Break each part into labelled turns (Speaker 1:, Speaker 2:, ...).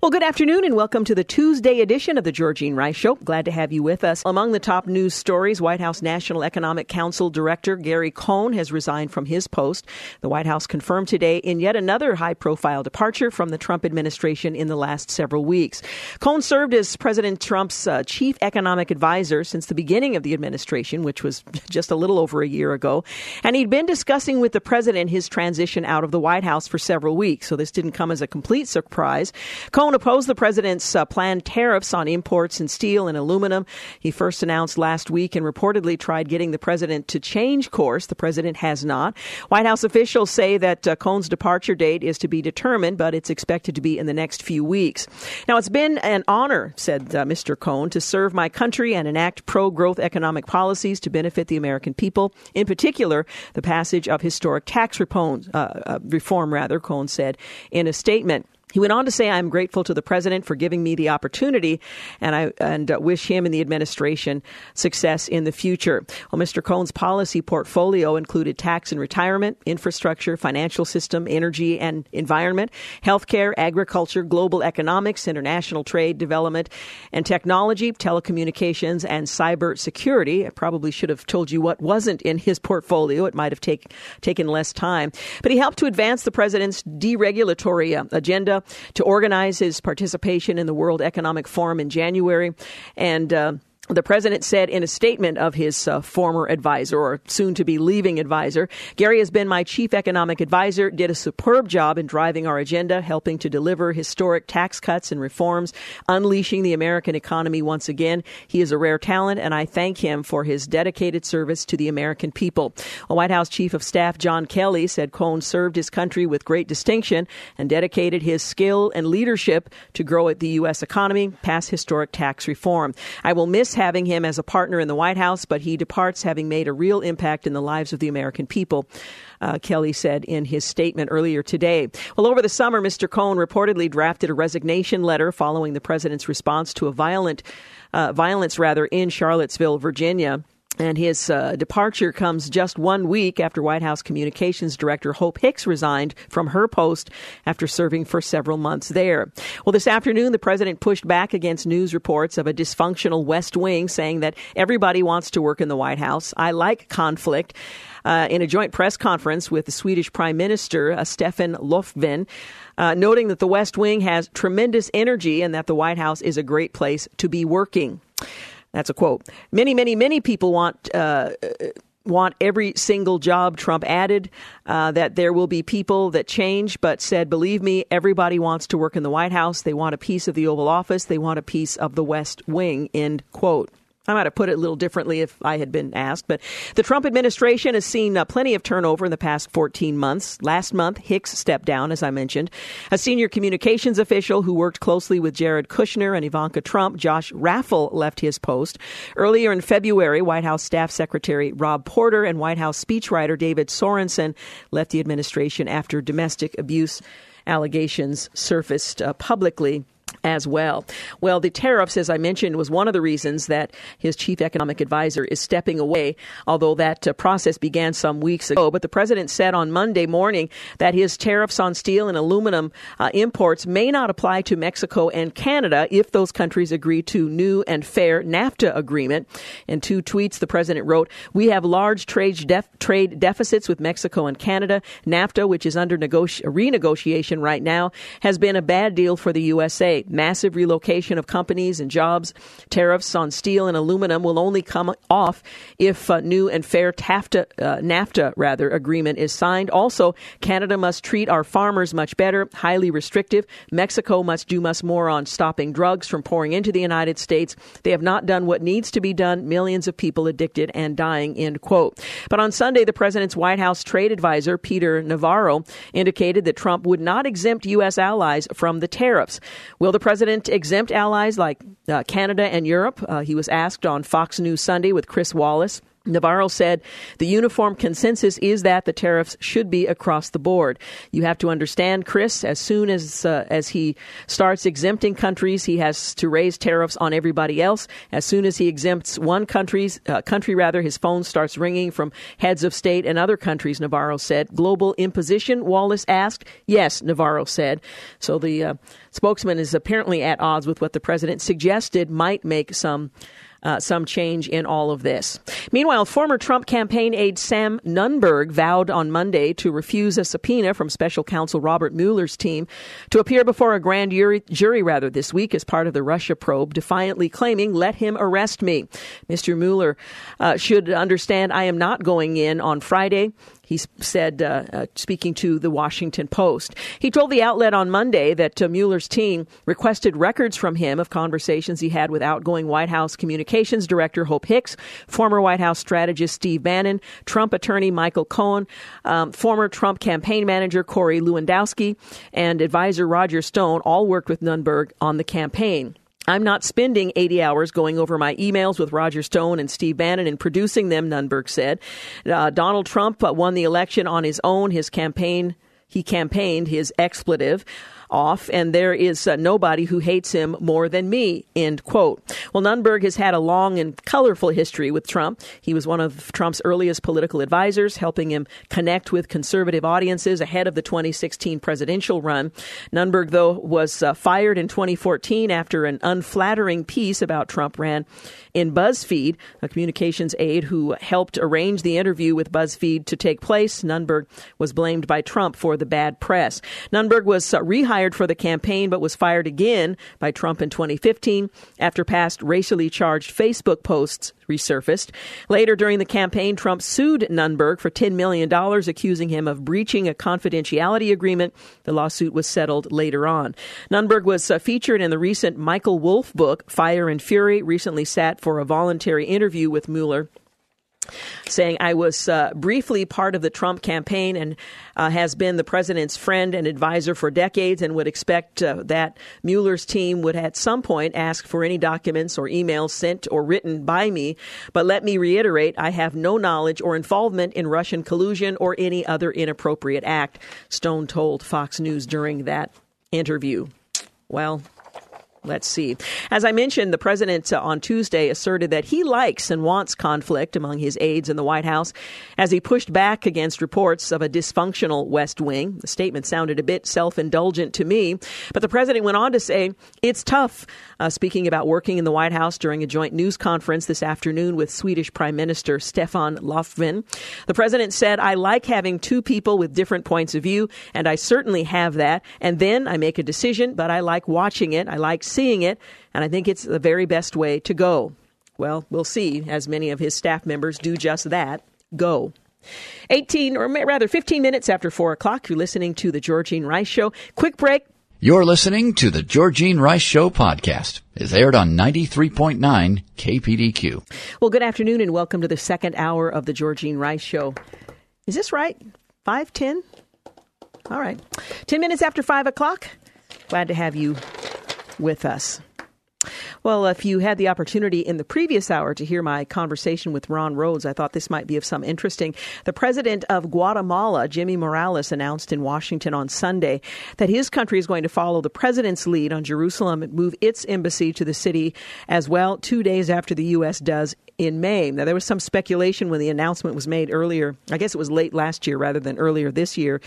Speaker 1: Well, good afternoon and welcome to the Tuesday edition of the Georgene Rice Show. Glad to have you with us. Among the top news stories, White House National Economic Council Director Gary Cohn has resigned from his post. The White House confirmed today in yet another high profile departure from the Trump administration in the last several weeks. Cohn served as President Trump's uh, chief economic advisor since the beginning of the administration, which was just a little over a year ago. And he'd been discussing with the president his transition out of the White House for several weeks, so this didn't come as a complete surprise. Cohn Cohn opposed the president's uh, planned tariffs on imports in steel and aluminum. He first announced last week and reportedly tried getting the president to change course. The president has not. White House officials say that uh, Cohn's departure date is to be determined, but it's expected to be in the next few weeks. Now, it's been an honor, said uh, Mr. Cohn, to serve my country and enact pro growth economic policies to benefit the American people. In particular, the passage of historic tax reform, uh, uh, reform rather, Cohn said in a statement. He went on to say, I am grateful to the president for giving me the opportunity and I and uh, wish him and the administration success in the future. Well, Mr. Cohn's policy portfolio included tax and retirement, infrastructure, financial system, energy and environment, healthcare, agriculture, global economics, international trade, development and technology, telecommunications, and cyber security. I probably should have told you what wasn't in his portfolio. It might have take, taken less time. But he helped to advance the president's deregulatory uh, agenda to organize his participation in the World Economic Forum in January. And uh, the president said in a statement of his uh, former advisor or soon to be leaving advisor, Gary has been my chief economic advisor, did a superb job in driving our agenda, helping to deliver historic tax cuts and reforms, unleashing the American economy once again. He is a rare talent, and I thank him for his dedicated service to the American people. A White House Chief of Staff John Kelly said Cohn served his country with great distinction and dedicated his skill and leadership to grow the U.S. economy, pass historic tax reform. I will miss having him as a partner in the White House, but he departs having made a real impact in the lives of the American people. Uh, Kelly said in his statement earlier today. Well, over the summer, Mr. Cohn reportedly drafted a resignation letter following the president's response to a violent uh, violence, rather, in Charlottesville, Virginia. And his uh, departure comes just one week after White House Communications Director Hope Hicks resigned from her post after serving for several months there. Well, this afternoon, the president pushed back against news reports of a dysfunctional West Wing, saying that everybody wants to work in the White House. I like conflict. Uh, in a joint press conference with the Swedish Prime Minister, uh, Stefan Löfven, uh, noting that the West Wing has tremendous energy and that the White House is a great place to be working. That's a quote. Many, many, many people want. Uh, want every single job Trump added, uh, that there will be people that change, but said, believe me, everybody wants to work in the White House. They want a piece of the Oval Office. They want a piece of the West Wing, end quote. I might have put it a little differently if I had been asked, but the Trump administration has seen uh, plenty of turnover in the past 14 months. Last month, Hicks stepped down, as I mentioned. A senior communications official who worked closely with Jared Kushner and Ivanka Trump, Josh Raffel, left his post. Earlier in February, White House Staff Secretary Rob Porter and White House speechwriter David Sorensen left the administration after domestic abuse allegations surfaced uh, publicly as well. Well, the tariffs, as I mentioned, was one of the reasons that his chief economic advisor is stepping away, although that uh, process began some weeks ago. But the president said on Monday morning that his tariffs on steel and aluminum uh, imports may not apply to Mexico and Canada if those countries agree to new and fair NAFTA agreement. In two tweets, the president wrote, We have large trade, def- trade deficits with Mexico and Canada. NAFTA, which is under negoti- renegotiation right now, has been a bad deal for the USA. Massive relocation of companies and jobs. Tariffs on steel and aluminum will only come off if a new and fair TAFTA, uh, NAFTA rather agreement is signed. Also, Canada must treat our farmers much better, highly restrictive. Mexico must do much more on stopping drugs from pouring into the United States. They have not done what needs to be done. Millions of people addicted and dying, end quote. But on Sunday, the president's White House trade advisor, Peter Navarro, indicated that Trump would not exempt U.S. allies from the tariffs. Will the president exempt allies like uh, Canada and Europe? Uh, he was asked on Fox News Sunday with Chris Wallace. Navarro said the uniform consensus is that the tariffs should be across the board. You have to understand, Chris, as soon as uh, as he starts exempting countries, he has to raise tariffs on everybody else. As soon as he exempts one country's uh, country, rather, his phone starts ringing from heads of state and other countries. Navarro said, "Global imposition." Wallace asked. Yes, Navarro said. So the uh, spokesman is apparently at odds with what the president suggested might make some uh, some change in all of this. Meanwhile, former Trump campaign aide Sam Nunberg vowed on Monday to refuse a subpoena from special counsel Robert Mueller's team to appear before a grand jury, jury rather this week as part of the Russia probe, defiantly claiming, "Let him arrest me." Mr. Mueller uh, should understand I am not going in on Friday. He said, uh, uh, speaking to the Washington Post. He told the outlet on Monday that uh, Mueller's team requested records from him of conversations he had with outgoing White House Communications Director Hope Hicks, former White House strategist Steve Bannon, Trump attorney Michael Cohen, um, former Trump campaign manager Corey Lewandowski, and advisor Roger Stone all worked with Nunberg on the campaign. I'm not spending 80 hours going over my emails with Roger Stone and Steve Bannon and producing them, Nunberg said. Uh, Donald Trump uh, won the election on his own. His campaign, he campaigned his expletive off, and there is uh, nobody who hates him more than me, end quote. Well, Nunberg has had a long and colorful history with Trump. He was one of Trump's earliest political advisors, helping him connect with conservative audiences ahead of the 2016 presidential run. Nunberg, though, was uh, fired in 2014 after an unflattering piece about Trump ran in BuzzFeed, a communications aide who helped arrange the interview with BuzzFeed to take place. Nunberg was blamed by Trump for the bad press. Nunberg was uh, rehired for the campaign but was fired again by Trump in 2015 after past racially charged Facebook posts resurfaced. Later during the campaign, Trump sued Nunberg for $10 million, accusing him of breaching a confidentiality agreement. The lawsuit was settled later on. Nunberg was uh, featured in the recent Michael Wolff book, Fire and Fury, recently sat for a voluntary interview with Mueller saying I was uh, briefly part of the Trump campaign and uh, has been the president's friend and advisor for decades, and would expect uh, that Mueller's team would at some point ask for any documents or emails sent or written by me. But let me reiterate, I have no knowledge or involvement in Russian collusion or any other inappropriate act. Stone told Fox News during that interview. Well, Let's see. As I mentioned, the president uh, on Tuesday asserted that he likes and wants conflict among his aides in the White House as he pushed back against reports of a dysfunctional West Wing. The statement sounded a bit self indulgent to me, but the president went on to say, It's tough. Uh, speaking about working in the White House during a joint news conference this afternoon with Swedish Prime Minister Stefan Löfven, the president said, I like having two people with different points of view, and I certainly have that. And then I make a decision, but I like watching it. I like seeing it, and I think it's the very best way to go. Well, we'll see, as many of his staff members do just that go. 18, or rather 15 minutes after 4 o'clock, you're listening to The Georgene Rice Show. Quick break.
Speaker 2: You're listening to The Georgene Rice Show podcast. It's aired on 93.9 KPDQ.
Speaker 1: Well, good afternoon and welcome to the second hour of The Georgene Rice Show. Is this right? 510? All right. 10 minutes after 5 o'clock. Glad to have you with us. Well, if you had the opportunity in the previous hour to hear my conversation with Ron Rhodes, I thought this might be of some interesting. The president of Guatemala, Jimmy Morales, announced in Washington on Sunday that his country is going to follow the president's lead on Jerusalem and move its embassy to the city as well, two days after the U.S. does in May. Now, there was some speculation when the announcement was made earlier, I guess it was late last year rather than earlier this year,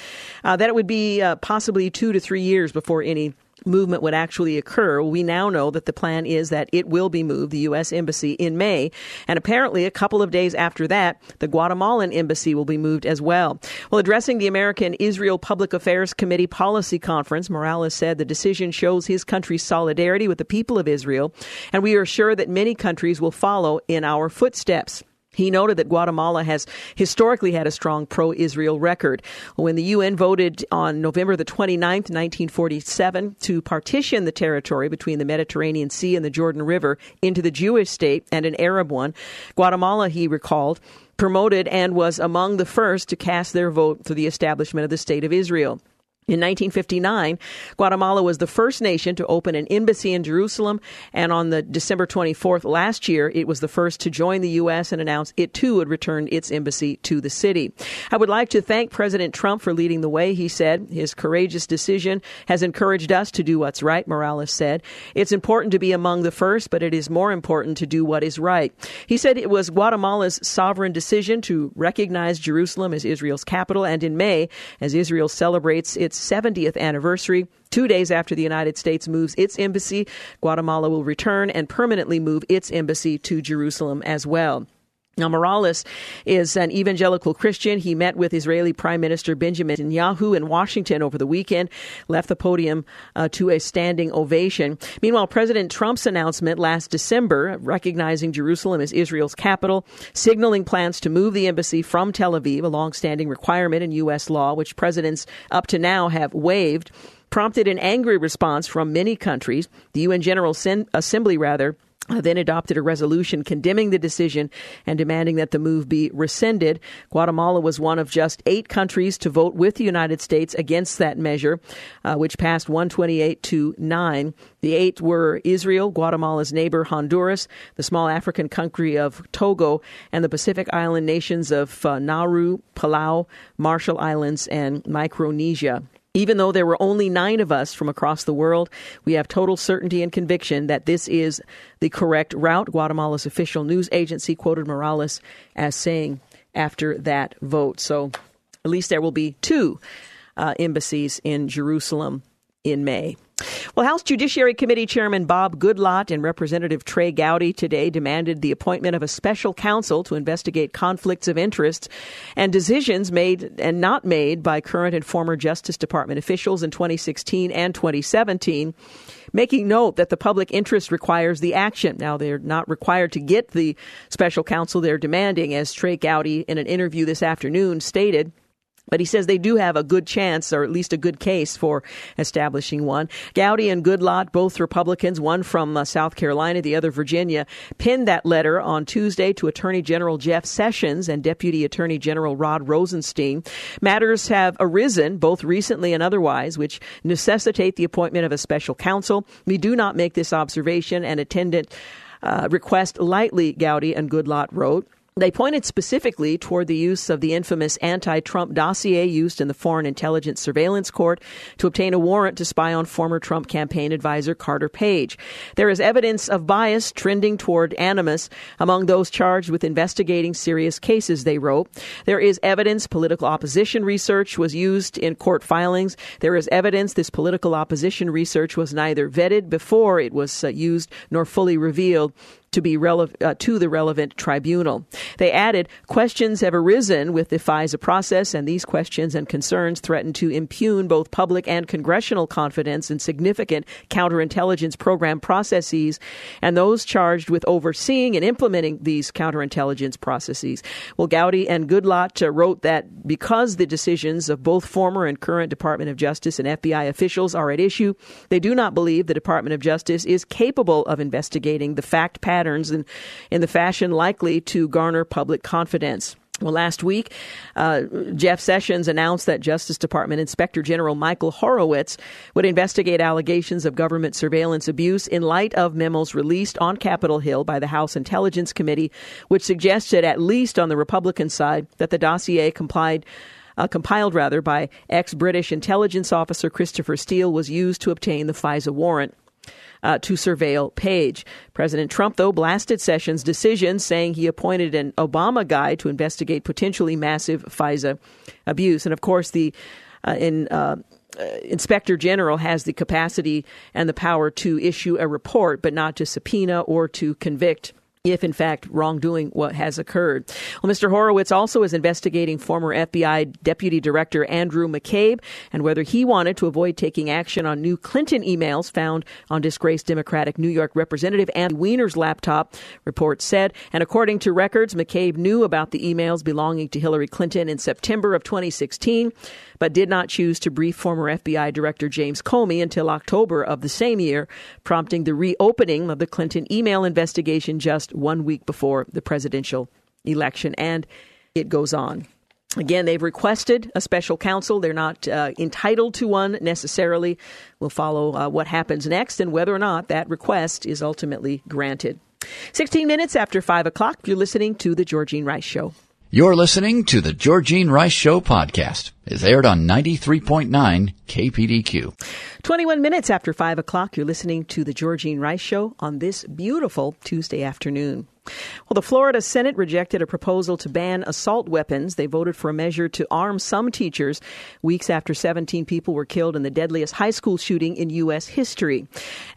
Speaker 1: uh, that it would be uh, possibly two to three years before any movement would actually occur. We now know that the plan is that it will be moved, the U.S. Embassy, in May. And apparently, a couple of days after that, the Guatemalan Embassy will be moved as well. Well, addressing the American Israel Public Affairs Committee Policy Conference, Morales said the decision shows his country's solidarity with the people of Israel, and we are sure that many countries will follow in our footsteps. He noted that Guatemala has historically had a strong pro Israel record. When the UN voted on November the 29th, 1947, to partition the territory between the Mediterranean Sea and the Jordan River into the Jewish state and an Arab one, Guatemala, he recalled, promoted and was among the first to cast their vote for the establishment of the State of Israel. In 1959, Guatemala was the first nation to open an embassy in Jerusalem, and on the December 24th last year, it was the first to join the U.S. and announce it too would return its embassy to the city. I would like to thank President Trump for leading the way, he said. His courageous decision has encouraged us to do what's right, Morales said. It's important to be among the first, but it is more important to do what is right. He said it was Guatemala's sovereign decision to recognize Jerusalem as Israel's capital, and in May, as Israel celebrates its 70th anniversary. Two days after the United States moves its embassy, Guatemala will return and permanently move its embassy to Jerusalem as well. Now, Morales is an evangelical Christian. He met with Israeli Prime Minister Benjamin Netanyahu in Washington over the weekend, left the podium uh, to a standing ovation. Meanwhile, President Trump's announcement last December, recognizing Jerusalem as Israel's capital, signaling plans to move the embassy from Tel Aviv, a long-standing requirement in U.S. law, which presidents up to now have waived, prompted an angry response from many countries. The UN General Assembly, rather, then adopted a resolution condemning the decision and demanding that the move be rescinded. Guatemala was one of just eight countries to vote with the United States against that measure, uh, which passed 128 to 9. The eight were Israel, Guatemala's neighbor Honduras, the small African country of Togo, and the Pacific island nations of uh, Nauru, Palau, Marshall Islands, and Micronesia. Even though there were only nine of us from across the world, we have total certainty and conviction that this is the correct route. Guatemala's official news agency quoted Morales as saying after that vote. So at least there will be two uh, embassies in Jerusalem in May. Well, House Judiciary Committee Chairman Bob Goodlatte and Representative Trey Gowdy today demanded the appointment of a special counsel to investigate conflicts of interest and decisions made and not made by current and former Justice Department officials in 2016 and 2017 making note that the public interest requires the action. Now, they're not required to get the special counsel they're demanding, as Trey Gowdy, in an interview this afternoon, stated. But he says they do have a good chance, or at least a good case, for establishing one. Gowdy and Goodlatte, both Republicans, one from uh, South Carolina, the other Virginia, pinned that letter on Tuesday to Attorney General Jeff Sessions and Deputy Attorney General Rod Rosenstein. Matters have arisen, both recently and otherwise, which necessitate the appointment of a special counsel. We do not make this observation and attendant uh, request lightly, Gowdy and Goodlatte wrote. They pointed specifically toward the use of the infamous anti Trump dossier used in the Foreign Intelligence Surveillance Court to obtain a warrant to spy on former Trump campaign advisor Carter Page. There is evidence of bias trending toward animus among those charged with investigating serious cases, they wrote. There is evidence political opposition research was used in court filings. There is evidence this political opposition research was neither vetted before it was uh, used nor fully revealed to be relevant uh, to the relevant tribunal. They added, questions have arisen with the FISA process, and these questions and concerns threaten to impugn both public and congressional confidence in significant counterintelligence program processes and those charged with overseeing and implementing these counterintelligence processes. Well, Gowdy and Goodlatte uh, wrote that because the decisions of both former and current Department of Justice and FBI officials are at issue, they do not believe the Department of Justice is capable of investigating the fact pattern patterns in, in the fashion likely to garner public confidence. Well, last week, uh, Jeff Sessions announced that Justice Department Inspector General Michael Horowitz would investigate allegations of government surveillance abuse in light of memos released on Capitol Hill by the House Intelligence Committee, which suggested, at least on the Republican side, that the dossier complied. Uh, compiled rather by ex British intelligence officer Christopher Steele was used to obtain the FISA warrant uh, to surveil Page. President Trump, though, blasted Sessions' decision, saying he appointed an Obama guy to investigate potentially massive FISA abuse. And of course, the uh, in uh, inspector general has the capacity and the power to issue a report, but not to subpoena or to convict if in fact wrongdoing what has occurred. Well, Mr. Horowitz also is investigating former FBI Deputy Director Andrew McCabe and whether he wanted to avoid taking action on new Clinton emails found on disgraced Democratic New York Representative Ann Weiner's laptop, reports said. And according to records, McCabe knew about the emails belonging to Hillary Clinton in September of 2016 but did not choose to brief former FBI Director James Comey until October of the same year, prompting the reopening of the Clinton email investigation just one week before the presidential election. And it goes on. Again, they've requested a special counsel. They're not uh, entitled to one necessarily. We'll follow uh, what happens next and whether or not that request is ultimately granted. 16 minutes after 5 o'clock, you're listening to The Georgene Rice Show.
Speaker 2: You're listening to the Georgene Rice Show podcast. It's aired on 93.9 KPDQ.
Speaker 1: 21 minutes after 5 o'clock, you're listening to the Georgene Rice Show on this beautiful Tuesday afternoon. Well, the Florida Senate rejected a proposal to ban assault weapons. They voted for a measure to arm some teachers weeks after 17 people were killed in the deadliest high school shooting in U.S. history.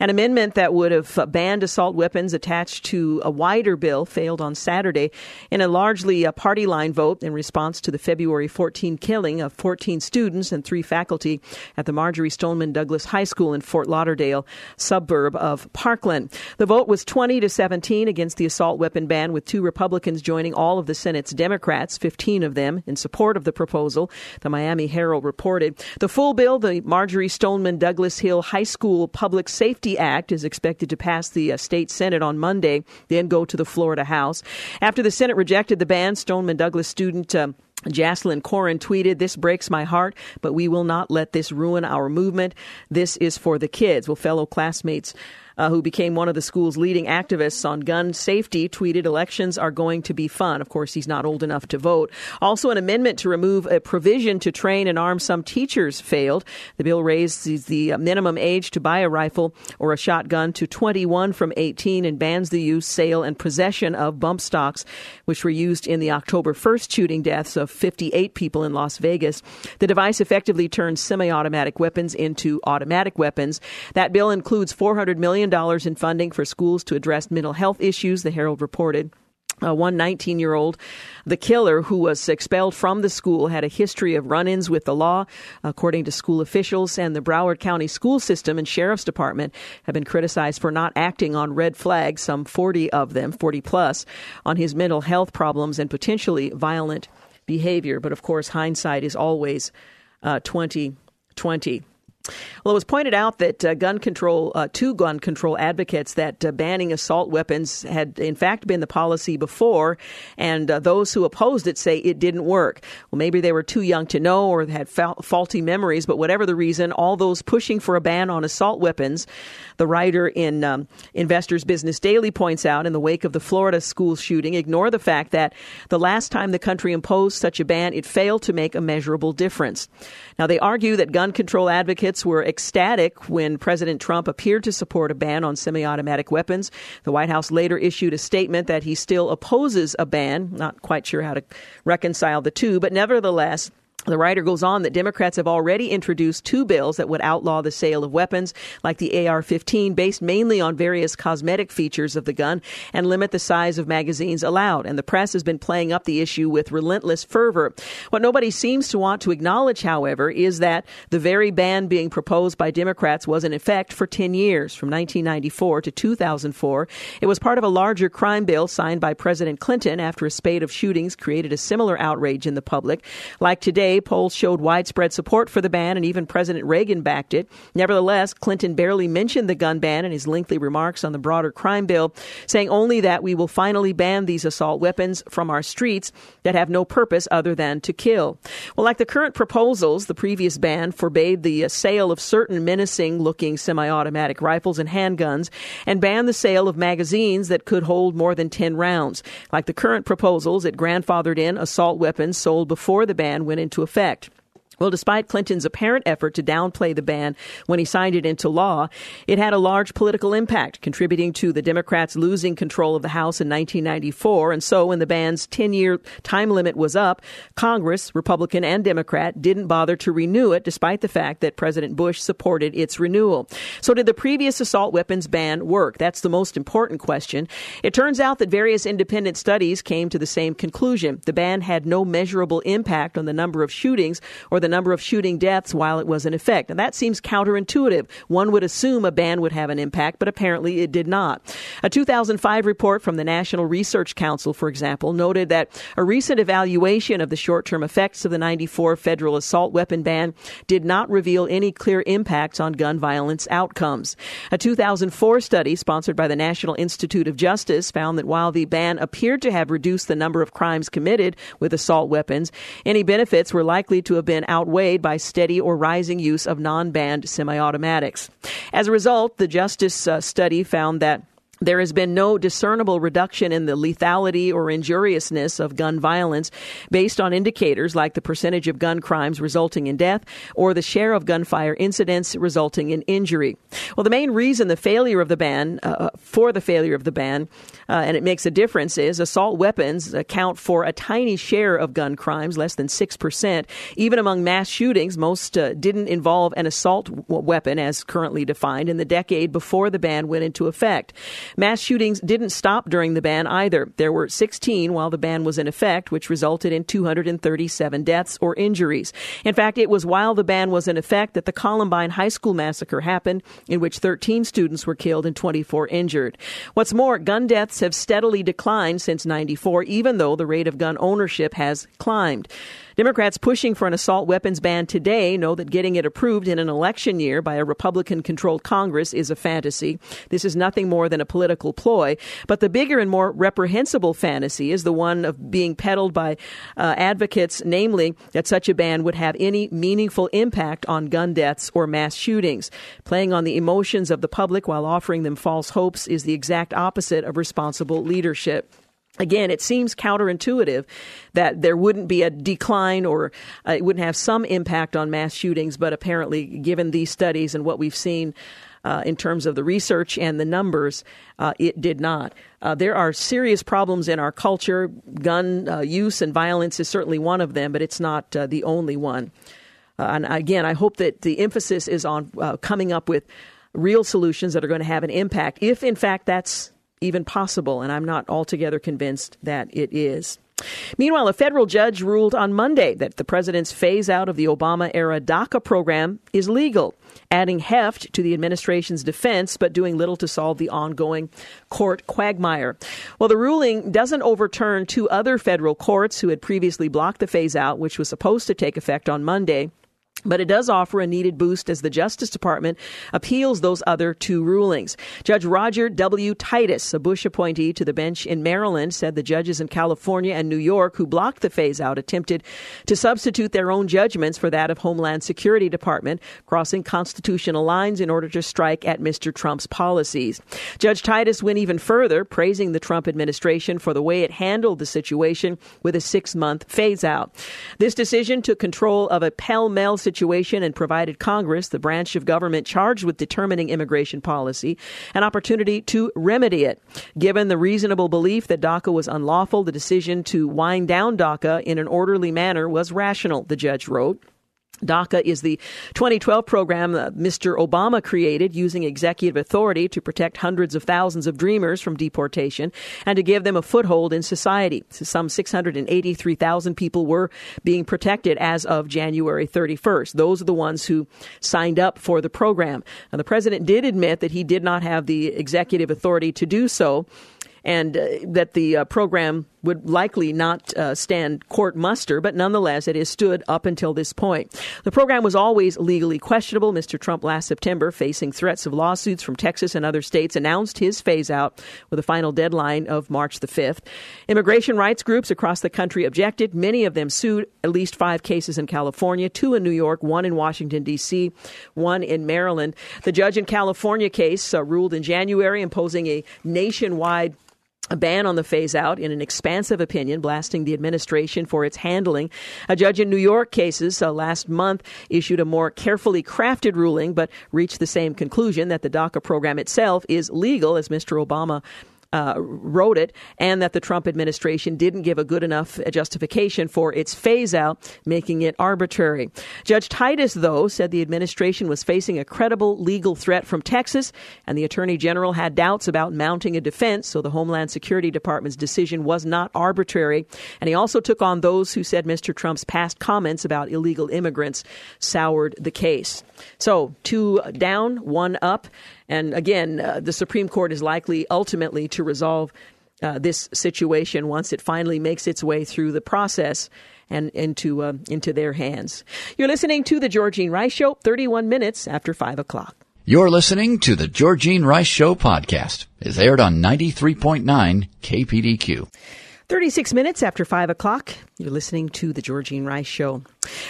Speaker 1: An amendment that would have banned assault weapons attached to a wider bill failed on Saturday in a largely a party line vote in response to the February 14 killing of 14 students and three faculty at the Marjory Stoneman Douglas High School in Fort Lauderdale, suburb of Parkland. The vote was 20 to 17 against the assault weapon ban, with two Republicans joining all of the Senate's Democrats, 15 of them in support of the proposal, the Miami Herald reported. The full bill, the Marjory Stoneman Douglas Hill High School Public Safety Act, is expected to pass the uh, state Senate on Monday, then go to the Florida House. After the Senate rejected the ban, Stoneman Douglas student. Uh, Jaclyn Corin tweeted, This breaks my heart, but we will not let this ruin our movement. This is for the kids. Well, fellow classmates uh, who became one of the school's leading activists on gun safety, tweeted, Elections are going to be fun. Of course, he's not old enough to vote. Also, an amendment to remove a provision to train and arm some teachers failed. The bill raises the minimum age to buy a rifle or a shotgun to 21 from 18 and bans the use, sale, and possession of bump stocks, which were used in the October 1st shooting deaths of 58 people in Las Vegas. The device effectively turns semi automatic weapons into automatic weapons. That bill includes 400 million million in funding for schools to address mental health issues, the Herald reported. Uh, one 19 year old, the killer who was expelled from the school, had a history of run ins with the law, according to school officials. And the Broward County school system and sheriff's department have been criticized for not acting on red flags, some 40 of them, 40 plus, on his mental health problems and potentially violent behavior. But of course, hindsight is always uh, 2020. Well, it was pointed out that uh, gun control, uh, two gun control advocates, that uh, banning assault weapons had in fact been the policy before, and uh, those who opposed it say it didn't work. Well, maybe they were too young to know or had fa- faulty memories, but whatever the reason, all those pushing for a ban on assault weapons, the writer in um, Investors Business Daily points out in the wake of the Florida school shooting, ignore the fact that the last time the country imposed such a ban, it failed to make a measurable difference. Now, they argue that gun control advocates were ecstatic when President Trump appeared to support a ban on semi automatic weapons. The White House later issued a statement that he still opposes a ban. Not quite sure how to reconcile the two, but nevertheless, the writer goes on that Democrats have already introduced two bills that would outlaw the sale of weapons, like the AR 15, based mainly on various cosmetic features of the gun, and limit the size of magazines allowed. And the press has been playing up the issue with relentless fervor. What nobody seems to want to acknowledge, however, is that the very ban being proposed by Democrats was in effect for 10 years, from 1994 to 2004. It was part of a larger crime bill signed by President Clinton after a spate of shootings created a similar outrage in the public. Like today, polls showed widespread support for the ban, and even President Reagan backed it. Nevertheless, Clinton barely mentioned the gun ban in his lengthy remarks on the broader crime bill, saying only that we will finally ban these assault weapons from our streets that have no purpose other than to kill. Well, like the current proposals, the previous ban forbade the sale of certain menacing looking semi automatic rifles and handguns and banned the sale of magazines that could hold more than 10 rounds. Like the current proposals, it grandfathered in assault weapons sold before the ban went into effect. Well, despite Clinton's apparent effort to downplay the ban when he signed it into law, it had a large political impact, contributing to the Democrats losing control of the House in 1994. And so, when the ban's 10 year time limit was up, Congress, Republican and Democrat, didn't bother to renew it, despite the fact that President Bush supported its renewal. So, did the previous assault weapons ban work? That's the most important question. It turns out that various independent studies came to the same conclusion. The ban had no measurable impact on the number of shootings or the number of shooting deaths while it was in effect. And that seems counterintuitive. One would assume a ban would have an impact, but apparently it did not. A 2005 report from the National Research Council, for example, noted that a recent evaluation of the short term effects of the 94 federal assault weapon ban did not reveal any clear impacts on gun violence outcomes. A 2004 study sponsored by the National Institute of Justice found that while the ban appeared to have reduced the number of crimes committed with assault weapons, any benefits were likely to have been outweighed by steady or rising use of non banned semi automatics. As a result, the Justice uh, study found that there has been no discernible reduction in the lethality or injuriousness of gun violence based on indicators like the percentage of gun crimes resulting in death or the share of gunfire incidents resulting in injury. Well, the main reason the failure of the ban, uh, uh for the failure of the ban, uh, and it makes a difference, is assault weapons account for a tiny share of gun crimes, less than 6%. Even among mass shootings, most uh, didn't involve an assault weapon as currently defined in the decade before the ban went into effect. Mass shootings didn't stop during the ban either. There were 16 while the ban was in effect, which resulted in 237 deaths or injuries. In fact, it was while the ban was in effect that the Columbine High School massacre happened, in which 13 students were killed and 24 injured. What's more, gun deaths have steadily declined since 94, even though the rate of gun ownership has climbed. Democrats pushing for an assault weapons ban today know that getting it approved in an election year by a Republican controlled Congress is a fantasy. This is nothing more than a political ploy. But the bigger and more reprehensible fantasy is the one of being peddled by uh, advocates, namely that such a ban would have any meaningful impact on gun deaths or mass shootings. Playing on the emotions of the public while offering them false hopes is the exact opposite of responsible leadership. Again, it seems counterintuitive that there wouldn't be a decline or uh, it wouldn't have some impact on mass shootings, but apparently, given these studies and what we've seen uh, in terms of the research and the numbers, uh, it did not. Uh, there are serious problems in our culture. Gun uh, use and violence is certainly one of them, but it's not uh, the only one. and again, I hope that the emphasis is on coming up with real solutions that are going to have an impact, if in fact that's even possible, and I'm not altogether convinced that it is. Meanwhile, a federal judge ruled on Monday that the president's phase out of the Obama era DACA program is legal, adding heft to the administration's defense, but doing little to solve the ongoing court quagmire. Well, the ruling doesn't overturn two other federal courts who had previously blocked the phase out, which was supposed to take effect on Monday. But it does offer a needed boost as the Justice Department appeals those other two rulings. Judge Roger W. Titus, a Bush appointee to the bench in Maryland, said the judges in California and New York who blocked the phase out attempted to substitute their own judgments for that of Homeland Security Department, crossing constitutional lines in order to strike at Mr. Trump's policies. Judge Titus went even further, praising the Trump administration for the way it handled the situation with a six month phase out. This decision took control of a pell mell situation situation and provided Congress, the branch of government charged with determining immigration policy, an opportunity to remedy it. Given the reasonable belief that DACA was unlawful, the decision to wind down DACA in an orderly manner was rational, the judge wrote. DACA is the 2012 program that Mr. Obama created using executive authority to protect hundreds of thousands of dreamers from deportation and to give them a foothold in society. Some 683,000 people were being protected as of January 31st. Those are the ones who signed up for the program. And the president did admit that he did not have the executive authority to do so and uh, that the uh, program would likely not uh, stand court muster, but nonetheless, it has stood up until this point. The program was always legally questionable. Mr. Trump last September, facing threats of lawsuits from Texas and other states, announced his phase out with a final deadline of March the 5th. Immigration rights groups across the country objected. Many of them sued at least five cases in California, two in New York, one in Washington, D.C., one in Maryland. The judge in California case uh, ruled in January, imposing a nationwide a ban on the phase out in an expansive opinion, blasting the administration for its handling. A judge in New York cases uh, last month issued a more carefully crafted ruling, but reached the same conclusion that the DACA program itself is legal, as Mr. Obama uh, wrote it, and that the Trump administration didn't give a good enough justification for its phase out, making it arbitrary. Judge Titus, though, said the administration was facing a credible legal threat from Texas, and the Attorney General had doubts about mounting a defense, so the Homeland Security Department's decision was not arbitrary. And he also took on those who said Mr. Trump's past comments about illegal immigrants soured the case. So, two down, one up. And again, uh, the Supreme Court is likely ultimately to resolve uh, this situation once it finally makes its way through the process and into uh, into their hands. You're listening to the Georgene Rice Show, 31 minutes after five o'clock.
Speaker 2: You're listening to the Georgene Rice Show podcast. is aired on 93.9 KPDQ.
Speaker 1: 36 minutes after 5 o'clock, you're listening to The Georgene Rice Show.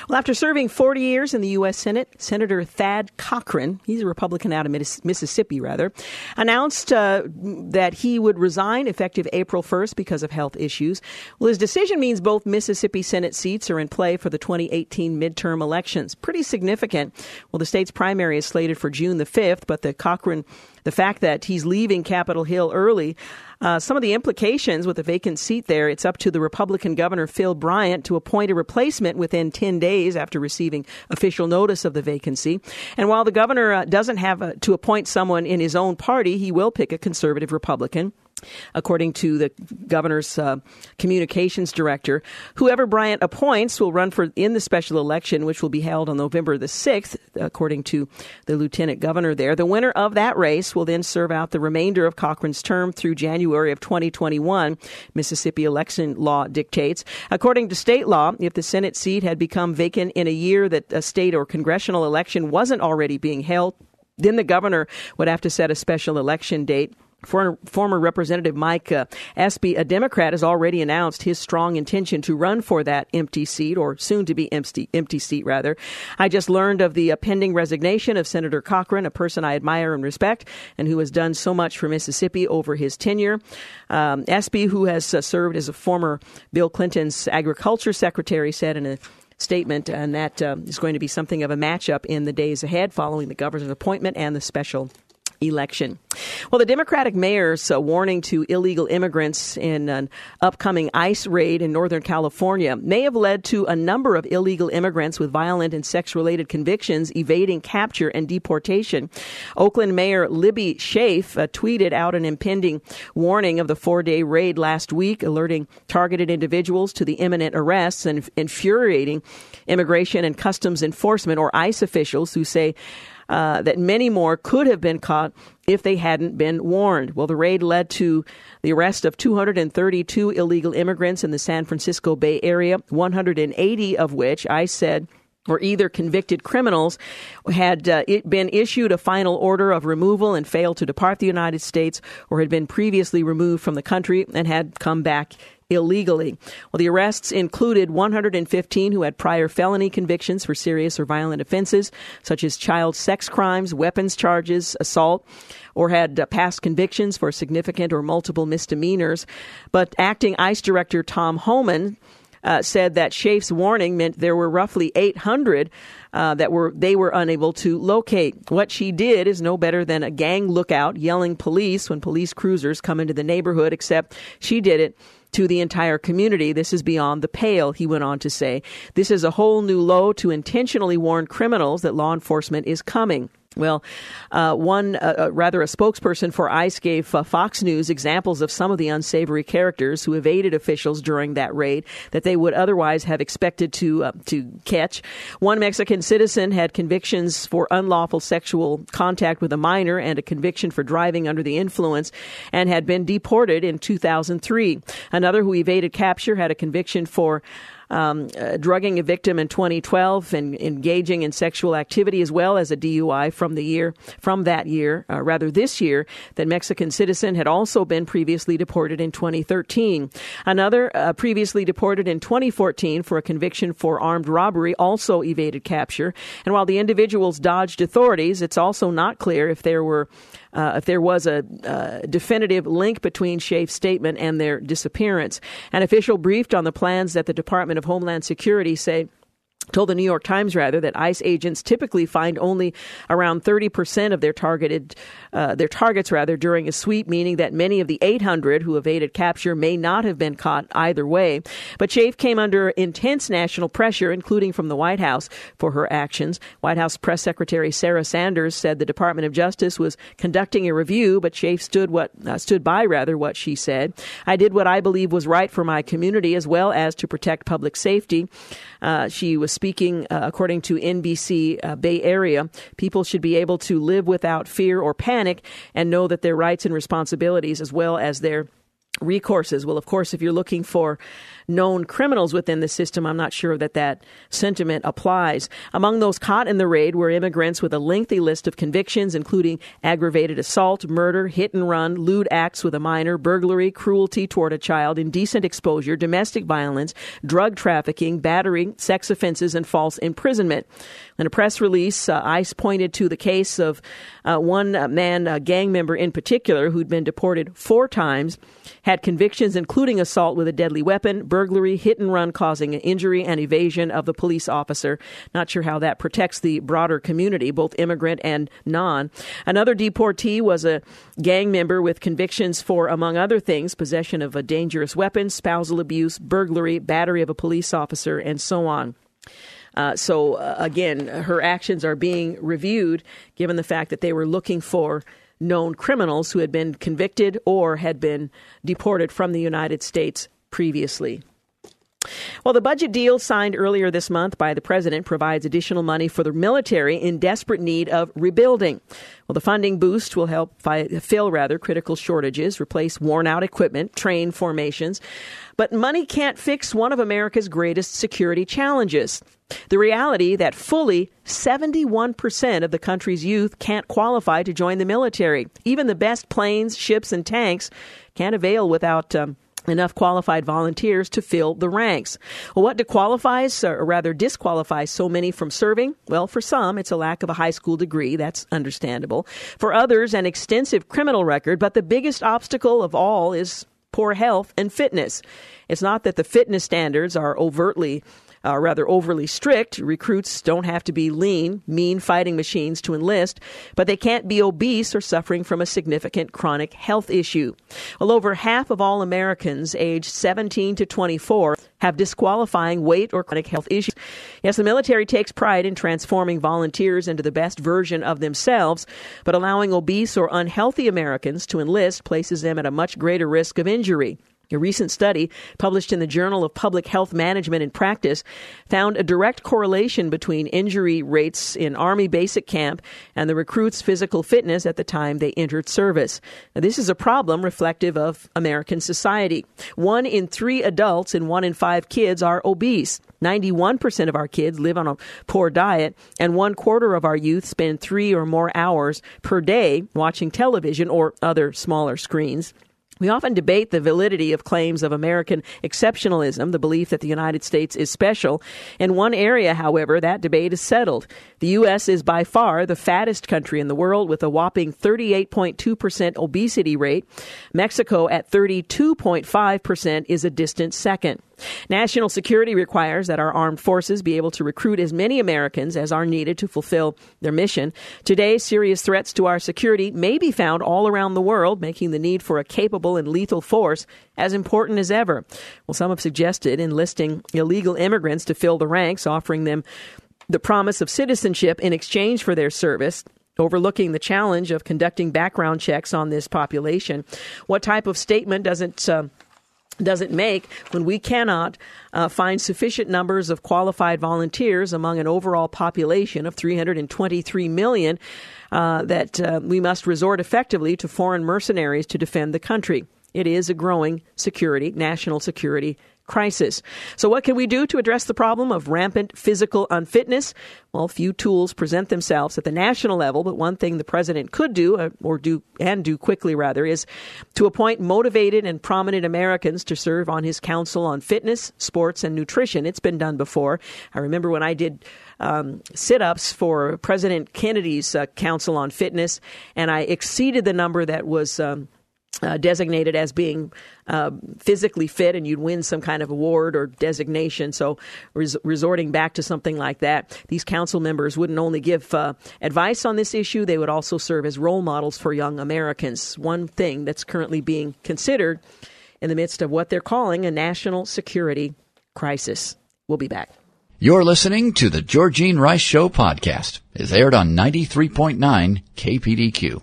Speaker 1: Well, after serving 40 years in the U.S. Senate, Senator Thad Cochran, he's a Republican out of Mississippi, rather, announced uh, that he would resign effective April 1st because of health issues. Well, his decision means both Mississippi Senate seats are in play for the 2018 midterm elections. Pretty significant. Well, the state's primary is slated for June the 5th, but the Cochran the fact that he's leaving Capitol Hill early, uh, some of the implications with a vacant seat there, it's up to the Republican Governor Phil Bryant to appoint a replacement within 10 days after receiving official notice of the vacancy. And while the governor uh, doesn't have uh, to appoint someone in his own party, he will pick a conservative Republican according to the governor's uh, communications director. Whoever Bryant appoints will run for in the special election, which will be held on November the 6th, according to the lieutenant governor there. The winner of that race will then serve out the remainder of Cochran's term through January of 2021, Mississippi election law dictates. According to state law, if the Senate seat had become vacant in a year that a state or congressional election wasn't already being held, then the governor would have to set a special election date. Former, former Representative Mike uh, Espy, a Democrat, has already announced his strong intention to run for that empty seat, or soon to be empty, empty seat, rather. I just learned of the uh, pending resignation of Senator Cochran, a person I admire and respect, and who has done so much for Mississippi over his tenure. Um, Espy, who has uh, served as a former Bill Clinton's agriculture secretary, said in a statement, and that uh, is going to be something of a matchup in the days ahead following the governor's appointment and the special election. Well, the Democratic mayor's uh, warning to illegal immigrants in an upcoming ICE raid in Northern California may have led to a number of illegal immigrants with violent and sex related convictions evading capture and deportation. Oakland Mayor Libby Schaaf uh, tweeted out an impending warning of the four day raid last week, alerting targeted individuals to the imminent arrests and infuriating immigration and customs enforcement or ICE officials who say uh, that many more could have been caught if they hadn't been warned. Well, the raid led to the arrest of 232 illegal immigrants in the San Francisco Bay Area, 180 of which I said were either convicted criminals had uh, been issued a final order of removal and failed to depart the United States or had been previously removed from the country and had come back illegally. Well, the arrests included 115 who had prior felony convictions for serious or violent offenses, such as child sex crimes, weapons charges, assault, or had uh, past convictions for significant or multiple misdemeanors. But acting ICE Director Tom Homan uh, said that Schaaf's warning meant there were roughly 800 uh, that were they were unable to locate. What she did is no better than a gang lookout yelling police when police cruisers come into the neighborhood, except she did it to the entire community. This is beyond the pale, he went on to say. This is a whole new low to intentionally warn criminals that law enforcement is coming. Well, uh, one, uh, uh, rather, a spokesperson for ICE gave uh, Fox News examples of some of the unsavory characters who evaded officials during that raid that they would otherwise have expected to uh, to catch. One Mexican citizen had convictions for unlawful sexual contact with a minor and a conviction for driving under the influence, and had been deported in 2003. Another who evaded capture had a conviction for um, uh, drugging a victim in 2012 and engaging in sexual activity as well as a DUI from the year from that year, uh, rather this year. That Mexican citizen had also been previously deported in 2013. Another uh, previously deported in 2014 for a conviction for armed robbery also evaded capture. And while the individuals dodged authorities, it's also not clear if there were uh, if there was a uh, definitive link between Schaaf's statement and their disappearance. An official briefed on the plans that the Department of Homeland Security say told the New York Times rather that ICE agents typically find only around 30% of their targeted uh, their targets rather during a sweep meaning that many of the 800 who evaded capture may not have been caught either way. But Schaaf came under intense national pressure including from the White House for her actions. White House press secretary Sarah Sanders said the Department of Justice was conducting a review but Schaaf stood what uh, stood by rather what she said. I did what I believe was right for my community as well as to protect public safety uh, she was speaking, uh, according to NBC uh, Bay Area, people should be able to live without fear or panic and know that their rights and responsibilities, as well as their recourses. Well, of course, if you're looking for known criminals within the system, I'm not sure that that sentiment applies. Among those caught in the raid were immigrants with a lengthy list of convictions, including aggravated assault, murder, hit and run, lewd acts with a minor, burglary, cruelty toward a child, indecent exposure, domestic violence, drug trafficking, battery, sex offenses, and false imprisonment. In a press release, uh, ICE pointed to the case of uh, one uh, man, a gang member in particular, who'd been deported four times, had convictions including assault with a deadly weapon, burglary, hit and run causing an injury, and evasion of the police officer. Not sure how that protects the broader community, both immigrant and non. Another deportee was a gang member with convictions for, among other things, possession of a dangerous weapon, spousal abuse, burglary, battery of a police officer, and so on. Uh, so, uh, again, her actions are being reviewed given the fact that they were looking for known criminals who had been convicted or had been deported from the United States previously. Well, the budget deal signed earlier this month by the president provides additional money for the military in desperate need of rebuilding. Well, the funding boost will help fi- fill rather critical shortages, replace worn out equipment, train formations. But money can't fix one of America's greatest security challenges. The reality that fully 71% of the country's youth can't qualify to join the military. Even the best planes, ships, and tanks can't avail without um, enough qualified volunteers to fill the ranks. Well, what disqualifies, or rather disqualifies so many from serving? Well, for some, it's a lack of a high school degree. That's understandable. For others, an extensive criminal record. But the biggest obstacle of all is poor health and fitness. It's not that the fitness standards are overtly uh, rather overly strict. Recruits don't have to be lean, mean fighting machines to enlist, but they can't be obese or suffering from a significant chronic health issue. Well, over half of all Americans aged 17 to 24 have disqualifying weight or chronic health issues. Yes, the military takes pride in transforming volunteers into the best version of themselves, but allowing obese or unhealthy Americans to enlist places them at a much greater risk of injury. A recent study published in the Journal of Public Health Management and Practice found a direct correlation between injury rates in Army basic camp and the recruits' physical fitness at the time they entered service. Now, this is a problem reflective of American society. One in three adults and one in five kids are obese. 91% of our kids live on a poor diet, and one quarter of our youth spend three or more hours per day watching television or other smaller screens. We often debate the validity of claims of American exceptionalism, the belief that the United States is special. In one area, however, that debate is settled. The U.S. is by far the fattest country in the world with a whopping 38.2% obesity rate. Mexico at 32.5% is a distant second. National security requires that our armed forces be able to recruit as many Americans as are needed to fulfill their mission. Today, serious threats to our security may be found all around the world, making the need for a capable and lethal force as important as ever. Well, some have suggested enlisting illegal immigrants to fill the ranks, offering them the promise of citizenship in exchange for their service overlooking the challenge of conducting background checks on this population. What type of statement doesn't uh, does it make when we cannot uh, find sufficient numbers of qualified volunteers among an overall population of 323 million uh, that uh, we must resort effectively to foreign mercenaries to defend the country? it is a growing security, national security crisis. So, what can we do to address the problem of rampant physical unfitness? Well, few tools present themselves at the national level, but one thing the president could do, uh, or do and do quickly rather, is to appoint motivated and prominent Americans to serve on his council on fitness, sports, and nutrition. It's been done before. I remember when I did um, sit ups for President Kennedy's uh, Council on Fitness, and I exceeded the number that was. Um, uh, designated as being uh, physically fit, and you'd win some kind of award or designation. So, res- resorting back to something like that, these council members wouldn't only give uh, advice on this issue, they would also serve as role models for young Americans. One thing that's currently being considered in the midst of what they're calling a national security crisis. We'll be back.
Speaker 2: You're listening to the Georgene Rice Show podcast. It's aired on 93.9 KPDQ.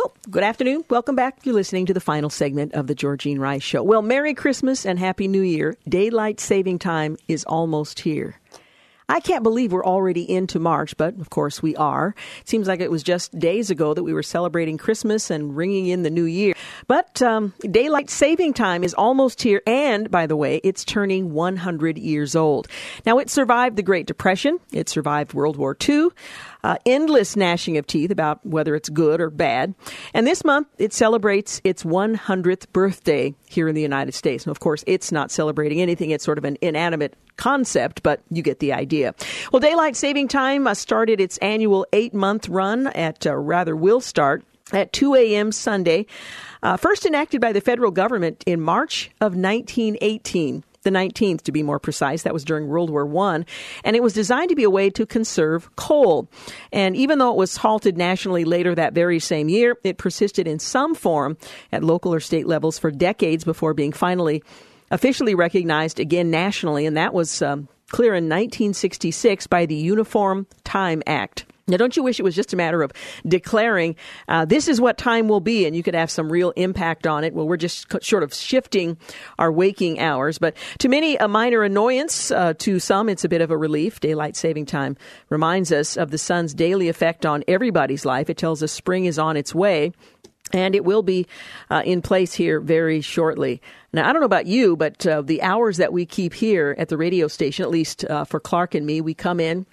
Speaker 1: Well, good afternoon. Welcome back. You're listening to the final segment of the Georgene Rice Show. Well, Merry Christmas and Happy New Year. Daylight saving time is almost here. I can't believe we're already into March, but of course we are. It seems like it was just days ago that we were celebrating Christmas and ringing in the new year. But um, daylight saving time is almost here, and by the way, it's turning 100 years old. Now, it survived the Great Depression, it survived World War II uh, endless gnashing of teeth about whether it's good or bad. And this month, it celebrates its 100th birthday here in the United States. And of course, it's not celebrating anything, it's sort of an inanimate concept, but you get the idea. Well, Daylight Saving Time started its annual eight month run at, uh, rather, will start at 2 a.m. Sunday. Uh, first enacted by the federal government in March of 1918 the 19th to be more precise. That was during World War I. And it was designed to be a way to conserve coal. And even though it was halted nationally later that very same year, it persisted in some form at local or state levels for decades before being finally officially recognized again nationally. And that was um, clear in 1966 by the Uniform Time Act. Now, don't you wish it was just a matter of declaring uh, this is what time will be and you could have some real impact on it? Well, we're just sort of shifting our waking hours. But to many, a minor annoyance. Uh, to some, it's a bit of a relief. Daylight saving time reminds us of the sun's daily effect on everybody's life. It tells us spring is on its way. And it will be uh, in place here very shortly. Now, I don't know about you, but uh, the hours that we keep here at the radio station, at least uh, for Clark and me, we come in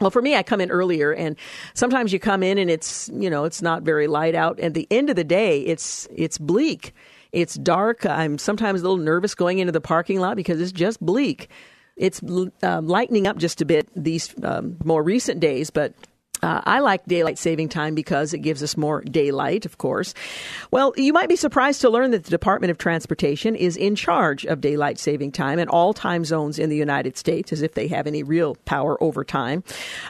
Speaker 1: well, for me, I come in earlier, and sometimes you come in and it's you know it's not very light out. At the end of the day, it's it's bleak, it's dark. I'm sometimes a little nervous going into the parking lot because it's just bleak. It's uh, lightening up just a bit these um, more recent days, but uh, I like daylight saving time because it gives us more daylight, of course. Well, you might be surprised to learn that the Department of Transportation is in charge of daylight saving time in all time zones in the United States, as if they have any real power over time.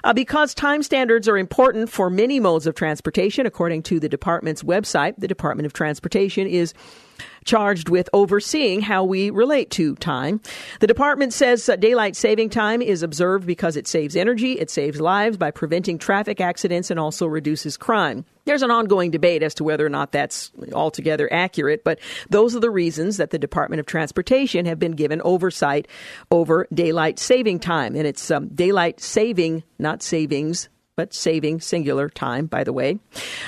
Speaker 1: Uh, because time standards are important for many modes of transportation, according to the department's website, the Department of Transportation is charged with overseeing how we relate to time. The department says daylight saving time is observed because it saves energy, it saves lives by preventing traffic accidents, and also reduces crime. There's an ongoing debate as to whether or not that's altogether accurate, but those are the reasons that the Department of Transportation have been given oversight over daylight saving time. And it's um, daylight saving, not savings, but saving singular time, by the way.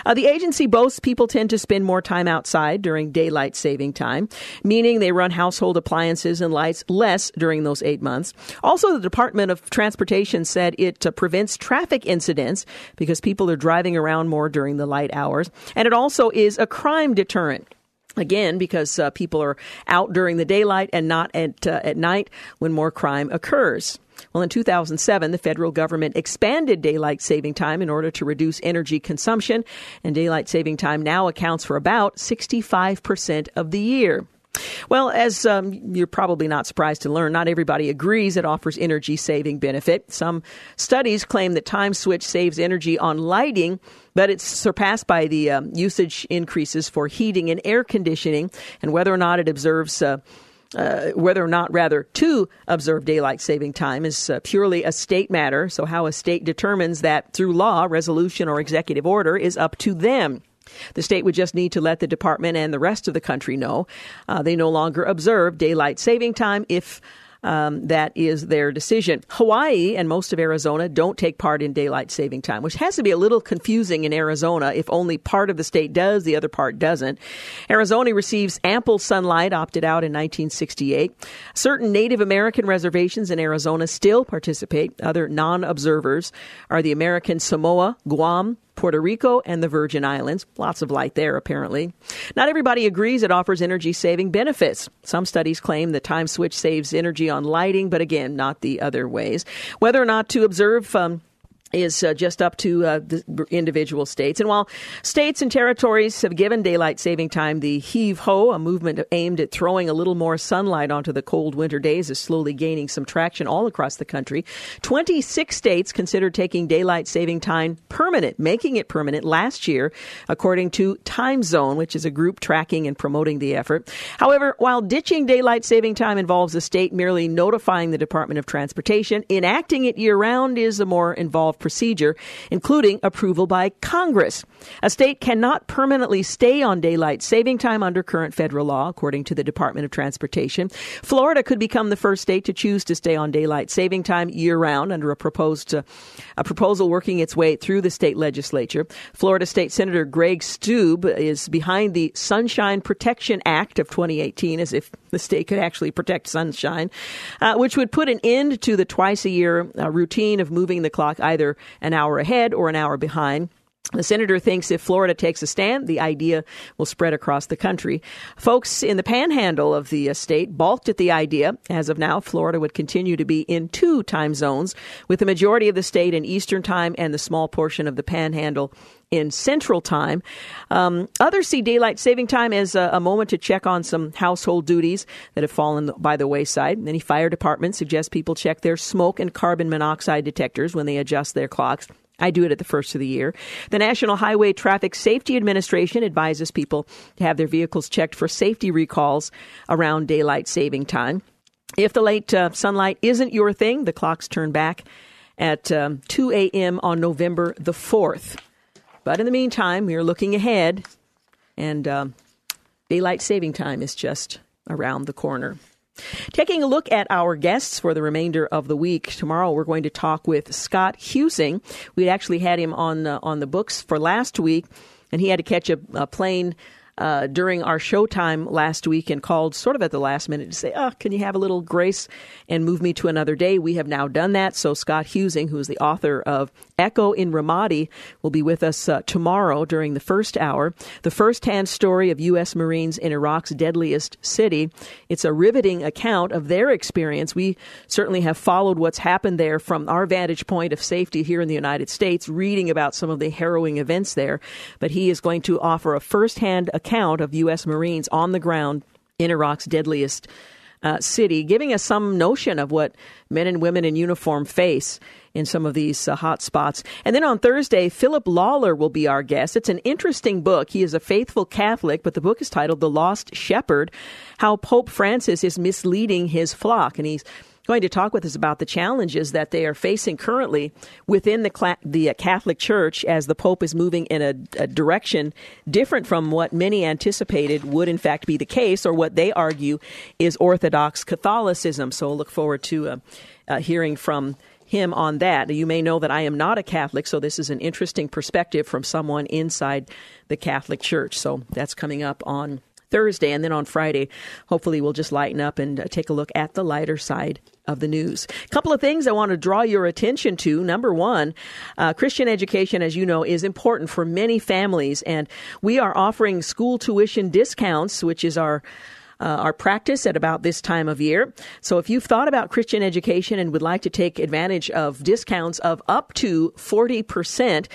Speaker 1: Uh, the agency boasts people tend to spend more time outside during daylight saving time, meaning they run household appliances and lights less during those eight months. Also, the Department of Transportation said it uh, prevents traffic incidents because people are driving around more during the light hours, and it also is a crime deterrent. Again, because uh, people are out during the daylight and not at, uh, at night when more crime occurs. Well, in 2007, the federal government expanded daylight saving time in order to reduce energy consumption, and daylight saving time now accounts for about 65% of the year. Well, as um, you're probably not surprised to learn, not everybody agrees it offers energy saving benefit. Some studies claim that time switch saves energy on lighting, but it's surpassed by the um, usage increases for heating and air conditioning, and whether or not it observes. Uh, uh, whether or not, rather, to observe daylight saving time is uh, purely a state matter. So, how a state determines that through law, resolution, or executive order is up to them. The state would just need to let the department and the rest of the country know uh, they no longer observe daylight saving time if um, that is their decision. Hawaii and most of Arizona don't take part in daylight saving time, which has to be a little confusing in Arizona if only part of the state does, the other part doesn't. Arizona receives ample sunlight, opted out in 1968. Certain Native American reservations in Arizona still participate. Other non observers are the American Samoa, Guam, Puerto Rico, and the Virgin Islands. Lots of light there, apparently. Not everybody agrees it offers energy saving benefits. Some studies claim the time switch saves energy on lighting, but again, not the other ways. Whether or not to observe um, is uh, just up to uh, the individual states. And while states and territories have given daylight saving time, the heave ho, a movement aimed at throwing a little more sunlight onto the cold winter days, is slowly gaining some traction all across the country. 26 states considered taking daylight saving time permanent, making it permanent last year, according to Time Zone, which is a group tracking and promoting the effort. However, while ditching daylight saving time involves a state merely notifying the Department of Transportation, enacting it year round is a more involved procedure, including approval by Congress. A state cannot permanently stay on daylight saving time under current federal law, according to the Department of Transportation. Florida could become the first state to choose to stay on daylight saving time year round under a proposed uh, a proposal working its way through the state legislature. Florida State Senator Greg Steube is behind the Sunshine Protection Act of 2018, as if the state could actually protect sunshine, uh, which would put an end to the twice a year uh, routine of moving the clock either an hour ahead or an hour behind. The senator thinks if Florida takes a stand, the idea will spread across the country. Folks in the panhandle of the state balked at the idea. As of now, Florida would continue to be in two time zones, with the majority of the state in Eastern Time and the small portion of the panhandle in Central Time. Um, others see daylight saving time as a, a, moment to check on some household duties that have fallen by the wayside. Many fire departments suggest people check their smoke and carbon monoxide detectors when they adjust their clocks. I do it at the first of the year. The National Highway Traffic Safety Administration advises people to have their vehicles checked for safety recalls around daylight saving time. If the late uh, sunlight isn't your thing, the clocks turn back at um, 2 a.m. on November the 4th. But in the meantime, we are looking ahead, and um, daylight saving time is just around the corner. Taking a look at our guests for the remainder of the week. Tomorrow we're going to talk with Scott Huesing. We actually had him on uh, on the books for last week, and he had to catch a, a plane uh, during our showtime last week and called sort of at the last minute to say, oh, can you have a little grace and move me to another day? We have now done that. So Scott Huesing, who is the author of Echo in Ramadi, will be with us uh, tomorrow during the first hour. The first-hand story of U.S. Marines in Iraq's deadliest city. It's a riveting account of their experience. We certainly have followed what's happened there from our vantage point of safety here in the United States, reading about some of the harrowing events there. But he is going to offer a first-hand account account of U.S. Marines on the ground in Iraq's deadliest uh, city, giving us some notion of what men and women in uniform face in some of these uh, hot spots. And then on Thursday, Philip Lawler will be our guest. It's an interesting book. He is a faithful Catholic, but the book is titled The Lost Shepherd How Pope Francis is Misleading His Flock. And he's going to talk with us about the challenges that they are facing currently within the, the uh, Catholic Church as the Pope is moving in a, a, direction different from what many anticipated would, in fact, be the case, or what they argue is Orthodox Catholicism. So, I look forward to uh, uh, hearing from him on that. You may know that I am not a Catholic, so this is an interesting perspective from someone inside the Catholic Church. So, that's coming up on Thursday. And then on Friday, hopefully, we'll just lighten up and uh, take a look at the lighter side of the news. A couple of things I want to draw your attention to. Number one, uh, Christian education, as you know, is important for many families, and we are offering school tuition discounts, which is our uh, our practice at about this time of year. So if you've thought about Christian education and would like to take advantage of discounts of up to 40%,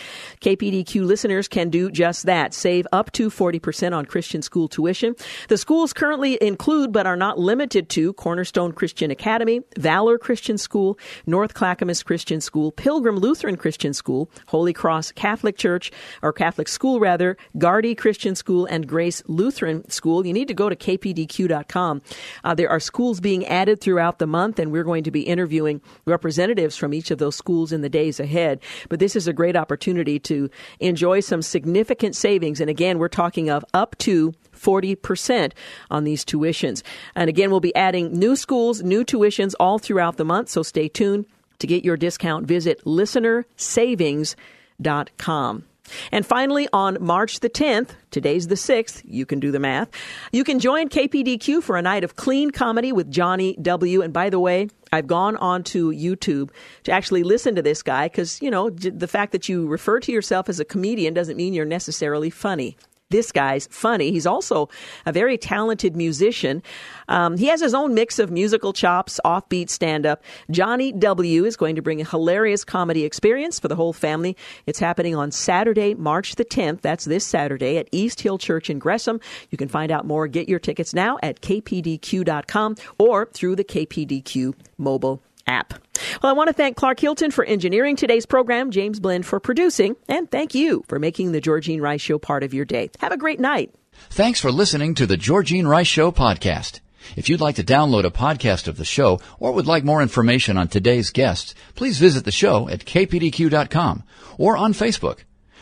Speaker 1: KPDQ listeners can do just that. Save up to 40% on Christian school tuition. The schools currently include but are not limited to Cornerstone Christian Academy, Valor Christian School, North Clackamas Christian School, Pilgrim Lutheran Christian School, Holy Cross Catholic Church, or Catholic School rather, Guardy Christian School, and Grace Lutheran School. You need to go to KPDQ kpdq.com. Uh, there are schools being added throughout the month, and we're going to be interviewing representatives from each of those schools in the days ahead. But this is a great opportunity to enjoy some significant savings. And again, we're talking of up to 40% on these tuitions. And again, we'll be adding new schools, new tuitions all throughout the month, so stay tuned. To get your discount, visit listenersavings.com. And finally, on March the 10th, today's the 6th, you can do the math, you can join KPDQ for a night of clean comedy with Johnny W. And by the way, I've gone onto YouTube to actually listen to this guy because, you know, the fact that you refer to yourself as a comedian doesn't mean you're necessarily funny this guy's funny. He's also a very talented musician. Um, he has his own mix of musical chops, offbeat stand up. Johnny W. is going to bring a hilarious comedy experience for the whole family. It's happening on Saturday, March the 10th. That's this Saturday at East Hill Church in Gresham. You can find out more. Get your tickets now at kpdq.com or through the KPDQ mobile app. Well, I want to thank Clark Hilton for engineering today's program, James Blend for producing, and thank you for making the Georgene Rice Show part of your day. Have a great night.
Speaker 2: Thanks for listening to the Georgene Rice Show podcast. If you'd like to download a podcast of the show or would like more information on today's guests, please visit the show at kpdq.com or on Facebook.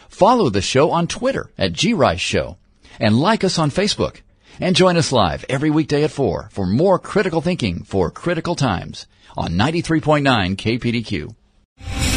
Speaker 2: Follow the show on Twitter at grice show and like us on Facebook. And join us live every weekday at 4 for more critical thinking for critical times on 93.9 KPDQ.